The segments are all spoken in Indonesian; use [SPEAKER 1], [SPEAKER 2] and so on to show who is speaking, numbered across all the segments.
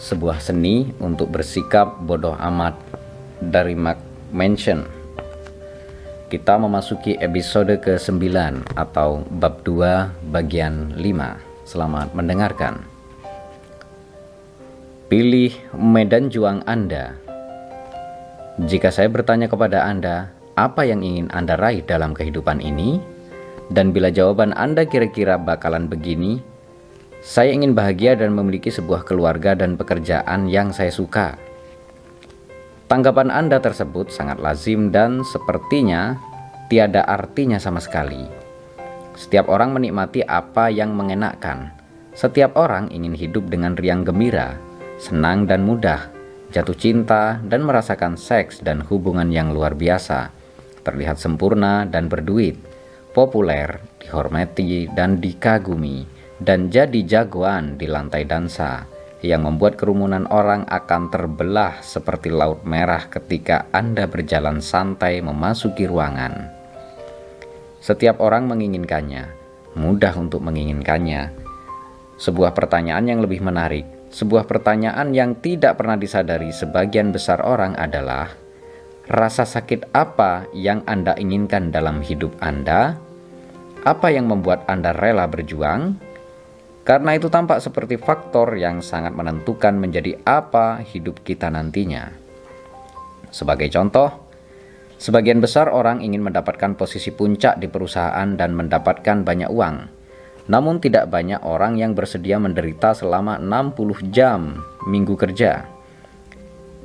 [SPEAKER 1] sebuah seni untuk bersikap bodoh amat dari Mark Manson. Kita memasuki episode ke-9 atau bab 2 bagian 5. Selamat mendengarkan. Pilih medan juang Anda. Jika saya bertanya kepada Anda, apa yang ingin Anda raih dalam kehidupan ini? Dan bila jawaban Anda kira-kira bakalan begini, saya ingin bahagia dan memiliki sebuah keluarga dan pekerjaan yang saya suka. Tanggapan Anda tersebut sangat lazim dan sepertinya tiada artinya sama sekali. Setiap orang menikmati apa yang mengenakkan. Setiap orang ingin hidup dengan riang gembira, senang dan mudah, jatuh cinta dan merasakan seks dan hubungan yang luar biasa, terlihat sempurna dan berduit, populer, dihormati dan dikagumi dan jadi jagoan di lantai dansa yang membuat kerumunan orang akan terbelah seperti laut merah ketika Anda berjalan santai memasuki ruangan. Setiap orang menginginkannya, mudah untuk menginginkannya. Sebuah pertanyaan yang lebih menarik, sebuah pertanyaan yang tidak pernah disadari sebagian besar orang adalah rasa sakit apa yang Anda inginkan dalam hidup Anda? Apa yang membuat Anda rela berjuang? Karena itu tampak seperti faktor yang sangat menentukan menjadi apa hidup kita nantinya. Sebagai contoh, sebagian besar orang ingin mendapatkan posisi puncak di perusahaan dan mendapatkan banyak uang. Namun tidak banyak orang yang bersedia menderita selama 60 jam minggu kerja.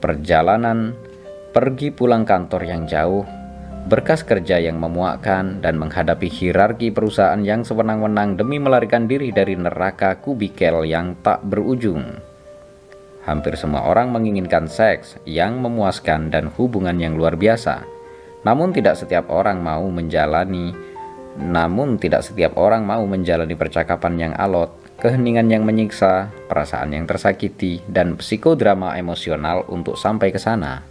[SPEAKER 1] Perjalanan pergi pulang kantor yang jauh berkas kerja yang memuakkan, dan menghadapi hierarki perusahaan yang sewenang-wenang demi melarikan diri dari neraka kubikel yang tak berujung. Hampir semua orang menginginkan seks yang memuaskan dan hubungan yang luar biasa. Namun tidak setiap orang mau menjalani namun tidak setiap orang mau menjalani percakapan yang alot, keheningan yang menyiksa, perasaan yang tersakiti, dan psikodrama emosional untuk sampai ke sana.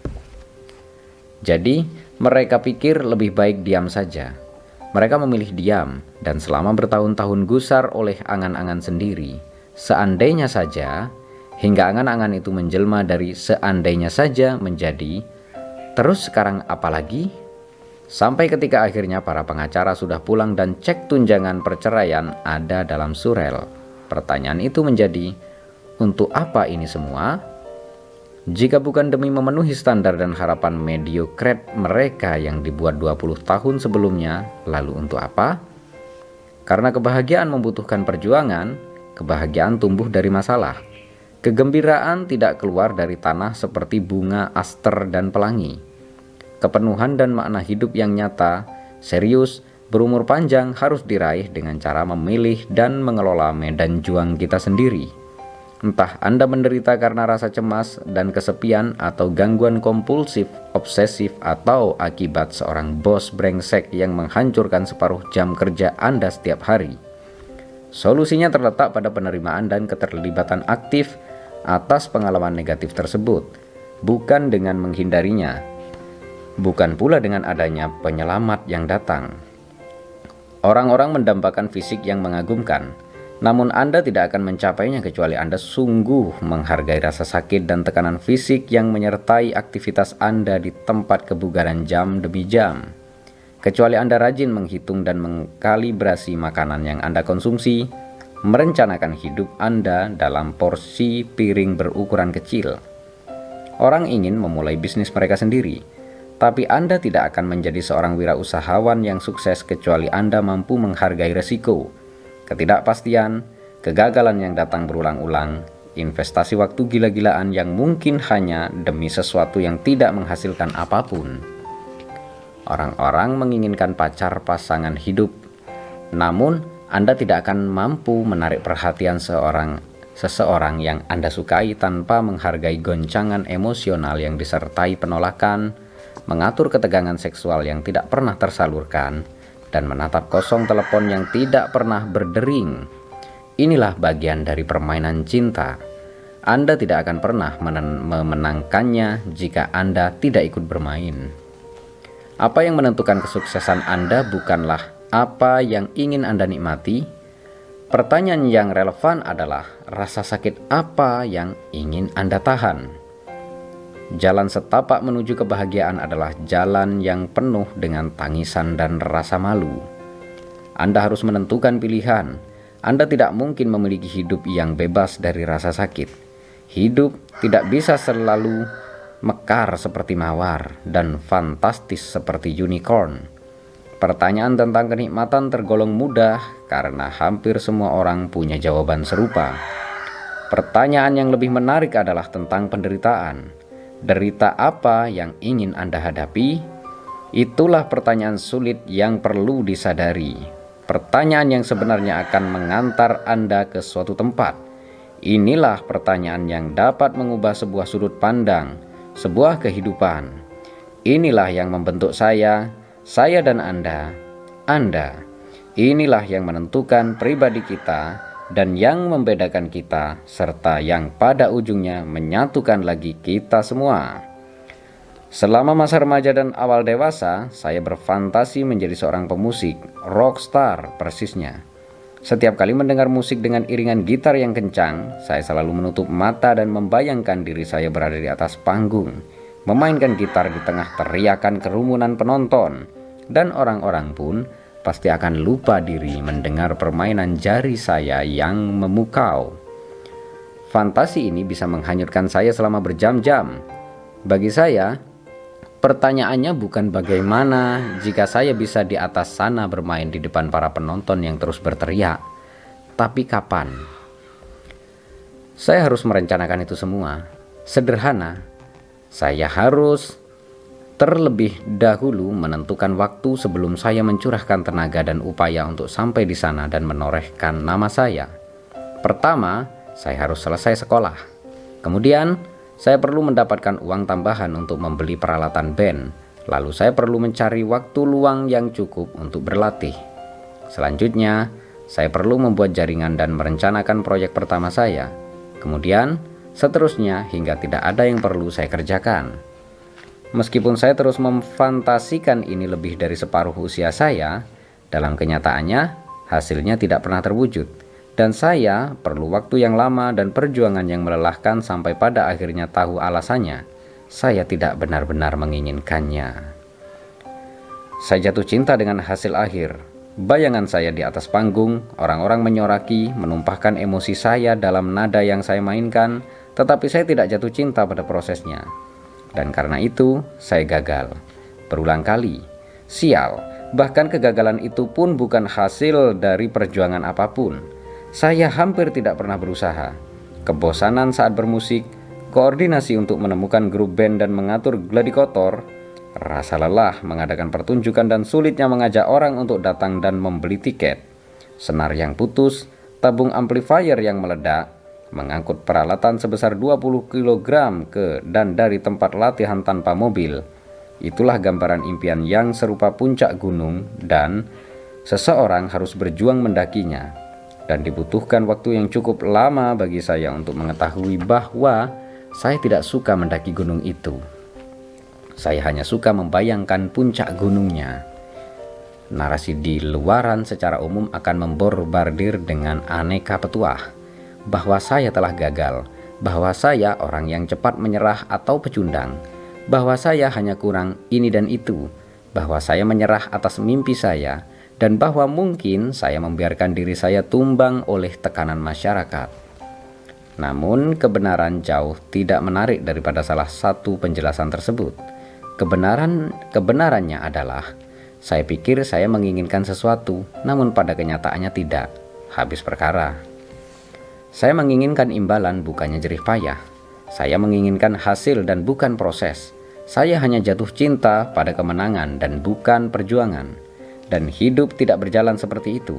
[SPEAKER 1] Jadi, mereka pikir lebih baik diam saja. Mereka memilih diam, dan selama bertahun-tahun gusar oleh angan-angan sendiri, seandainya saja, hingga angan-angan itu menjelma dari seandainya saja menjadi, terus sekarang apalagi? Sampai ketika akhirnya para pengacara sudah pulang dan cek tunjangan perceraian ada dalam surel. Pertanyaan itu menjadi, untuk apa ini semua? Jika bukan demi memenuhi standar dan harapan mediokret mereka yang dibuat 20 tahun sebelumnya, lalu untuk apa? Karena kebahagiaan membutuhkan perjuangan, kebahagiaan tumbuh dari masalah. Kegembiraan tidak keluar dari tanah seperti bunga aster dan pelangi. Kepenuhan dan makna hidup yang nyata, serius, berumur panjang harus diraih dengan cara memilih dan mengelola medan juang kita sendiri. Entah Anda menderita karena rasa cemas dan kesepian atau gangguan kompulsif, obsesif atau akibat seorang bos brengsek yang menghancurkan separuh jam kerja Anda setiap hari. Solusinya terletak pada penerimaan dan keterlibatan aktif atas pengalaman negatif tersebut, bukan dengan menghindarinya. Bukan pula dengan adanya penyelamat yang datang. Orang-orang mendambakan fisik yang mengagumkan, namun Anda tidak akan mencapainya kecuali Anda sungguh menghargai rasa sakit dan tekanan fisik yang menyertai aktivitas Anda di tempat kebugaran jam demi jam. Kecuali Anda rajin menghitung dan mengkalibrasi makanan yang Anda konsumsi, merencanakan hidup Anda dalam porsi piring berukuran kecil. Orang ingin memulai bisnis mereka sendiri, tapi Anda tidak akan menjadi seorang wirausahawan yang sukses kecuali Anda mampu menghargai resiko ketidakpastian, kegagalan yang datang berulang-ulang, investasi waktu gila-gilaan yang mungkin hanya demi sesuatu yang tidak menghasilkan apa pun. Orang-orang menginginkan pacar pasangan hidup, namun Anda tidak akan mampu menarik perhatian seorang seseorang yang Anda sukai tanpa menghargai goncangan emosional yang disertai penolakan, mengatur ketegangan seksual yang tidak pernah tersalurkan, dan menatap kosong telepon yang tidak pernah berdering. Inilah bagian dari permainan cinta. Anda tidak akan pernah memenangkannya jika Anda tidak ikut bermain. Apa yang menentukan kesuksesan Anda bukanlah apa yang ingin Anda nikmati, Pertanyaan yang relevan adalah rasa sakit apa yang ingin Anda tahan? Jalan setapak menuju kebahagiaan adalah jalan yang penuh dengan tangisan dan rasa malu. Anda harus menentukan pilihan. Anda tidak mungkin memiliki hidup yang bebas dari rasa sakit. Hidup tidak bisa selalu mekar seperti mawar dan fantastis seperti unicorn. Pertanyaan tentang kenikmatan tergolong mudah karena hampir semua orang punya jawaban serupa. Pertanyaan yang lebih menarik adalah tentang penderitaan. Derita apa yang ingin Anda hadapi? Itulah pertanyaan sulit yang perlu disadari. Pertanyaan yang sebenarnya akan mengantar Anda ke suatu tempat. Inilah pertanyaan yang dapat mengubah sebuah sudut pandang, sebuah kehidupan. Inilah yang membentuk saya, saya dan Anda, Anda, inilah yang menentukan pribadi kita dan yang membedakan kita, serta yang pada ujungnya menyatukan lagi kita semua. Selama masa remaja dan awal dewasa, saya berfantasi menjadi seorang pemusik, rockstar persisnya. Setiap kali mendengar musik dengan iringan gitar yang kencang, saya selalu menutup mata dan membayangkan diri saya berada di atas panggung, memainkan gitar di tengah teriakan kerumunan penonton dan orang-orang pun pasti akan lupa diri mendengar permainan jari saya yang memukau. Fantasi ini bisa menghanyutkan saya selama berjam-jam. Bagi saya, pertanyaannya bukan bagaimana jika saya bisa di atas sana bermain di depan para penonton yang terus berteriak, tapi kapan? Saya harus merencanakan itu semua. Sederhana, saya harus terlebih dahulu menentukan waktu sebelum saya mencurahkan tenaga dan upaya untuk sampai di sana dan menorehkan nama saya. Pertama, saya harus selesai sekolah. Kemudian, saya perlu mendapatkan uang tambahan untuk membeli peralatan band. Lalu saya perlu mencari waktu luang yang cukup untuk berlatih. Selanjutnya, saya perlu membuat jaringan dan merencanakan proyek pertama saya. Kemudian, seterusnya hingga tidak ada yang perlu saya kerjakan. Meskipun saya terus memfantasikan ini lebih dari separuh usia saya, dalam kenyataannya hasilnya tidak pernah terwujud. Dan saya perlu waktu yang lama dan perjuangan yang melelahkan sampai pada akhirnya tahu alasannya. Saya tidak benar-benar menginginkannya. Saya jatuh cinta dengan hasil akhir. Bayangan saya di atas panggung, orang-orang menyoraki, menumpahkan emosi saya dalam nada yang saya mainkan, tetapi saya tidak jatuh cinta pada prosesnya. Dan karena itu, saya gagal. Berulang kali. Sial, bahkan kegagalan itu pun bukan hasil dari perjuangan apa pun. Saya hampir tidak pernah berusaha. Kebosanan saat bermusik, koordinasi untuk menemukan grup band dan mengatur gladi kotor, rasa lelah mengadakan pertunjukan dan sulitnya mengajak orang untuk datang dan membeli tiket, senar yang putus, tabung amplifier yang meledak, mengangkut peralatan sebesar 20 kg ke dan dari tempat latihan tanpa mobil. Itulah gambaran impian yang serupa puncak gunung dan seseorang harus berjuang mendakinya. Dan dibutuhkan waktu yang cukup lama bagi saya untuk mengetahui bahwa saya tidak suka mendaki gunung itu. Saya hanya suka membayangkan puncak gunungnya. Narasi di luaran secara umum akan memborbardir dengan aneka petuah bahwa saya telah gagal, bahwa saya orang yang cepat menyerah atau pecundang, bahwa saya hanya kurang ini dan itu, bahwa saya menyerah atas mimpi saya, dan bahwa mungkin saya membiarkan diri saya tumbang oleh tekanan masyarakat. Namun, kebenaran jauh tidak menarik daripada salah satu penjelasan tersebut. Kebenaran kebenarannya adalah saya pikir saya menginginkan sesuatu, namun pada kenyataannya tidak. Habis perkara. Saya menginginkan imbalan bukannya jerih payah. Saya menginginkan hasil dan bukan proses. Saya hanya jatuh cinta pada kemenangan dan bukan perjuangan. Dan hidup tidak berjalan seperti itu.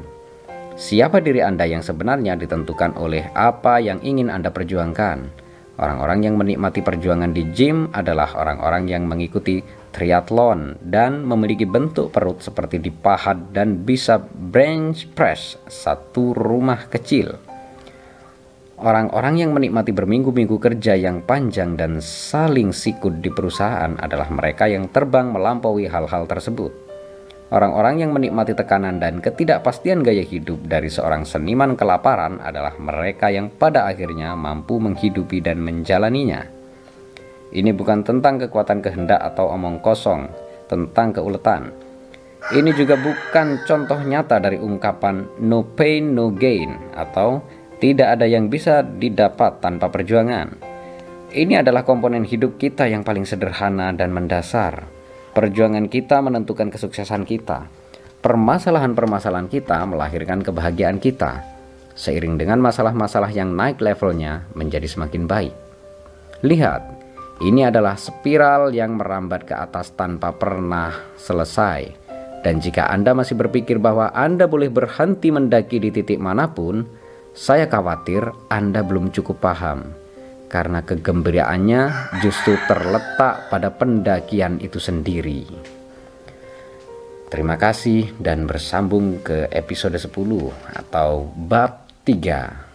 [SPEAKER 1] Siapa diri Anda yang sebenarnya ditentukan oleh apa yang ingin Anda perjuangkan. Orang-orang yang menikmati perjuangan di gym adalah orang-orang yang mengikuti triathlon dan memiliki bentuk perut seperti dipahat dan bisa bench press satu rumah kecil. Orang-orang yang menikmati berminggu-minggu kerja yang panjang dan saling sikut di perusahaan adalah mereka yang terbang melampaui hal-hal tersebut. Orang-orang yang menikmati tekanan dan ketidakpastian gaya hidup dari seorang seniman kelaparan adalah mereka yang pada akhirnya mampu menghidupi dan menjalaninya. Ini bukan tentang kekuatan kehendak atau omong kosong, tentang keuletan. Ini juga bukan contoh nyata dari ungkapan no pain no gain atau tidak ada yang bisa didapat tanpa perjuangan. Ini adalah komponen hidup kita yang paling sederhana dan mendasar Perjuangan kita menentukan kesuksesan kita. Permasalahan-permasalahan kita melahirkan kebahagiaan kita. Seiring dengan masalah-masalah yang naik levelnya menjadi semakin baik. Lihat, ini adalah spiral yang merambat ke atas tanpa pernah selesai. Dan jika Anda masih berpikir bahwa Anda boleh berhenti mendaki di titik mana pun, saya khawatir Anda belum cukup paham karena kegembiraannya justru terletak pada pendakian itu sendiri. Terima kasih dan bersambung ke episode 10 atau bab 3.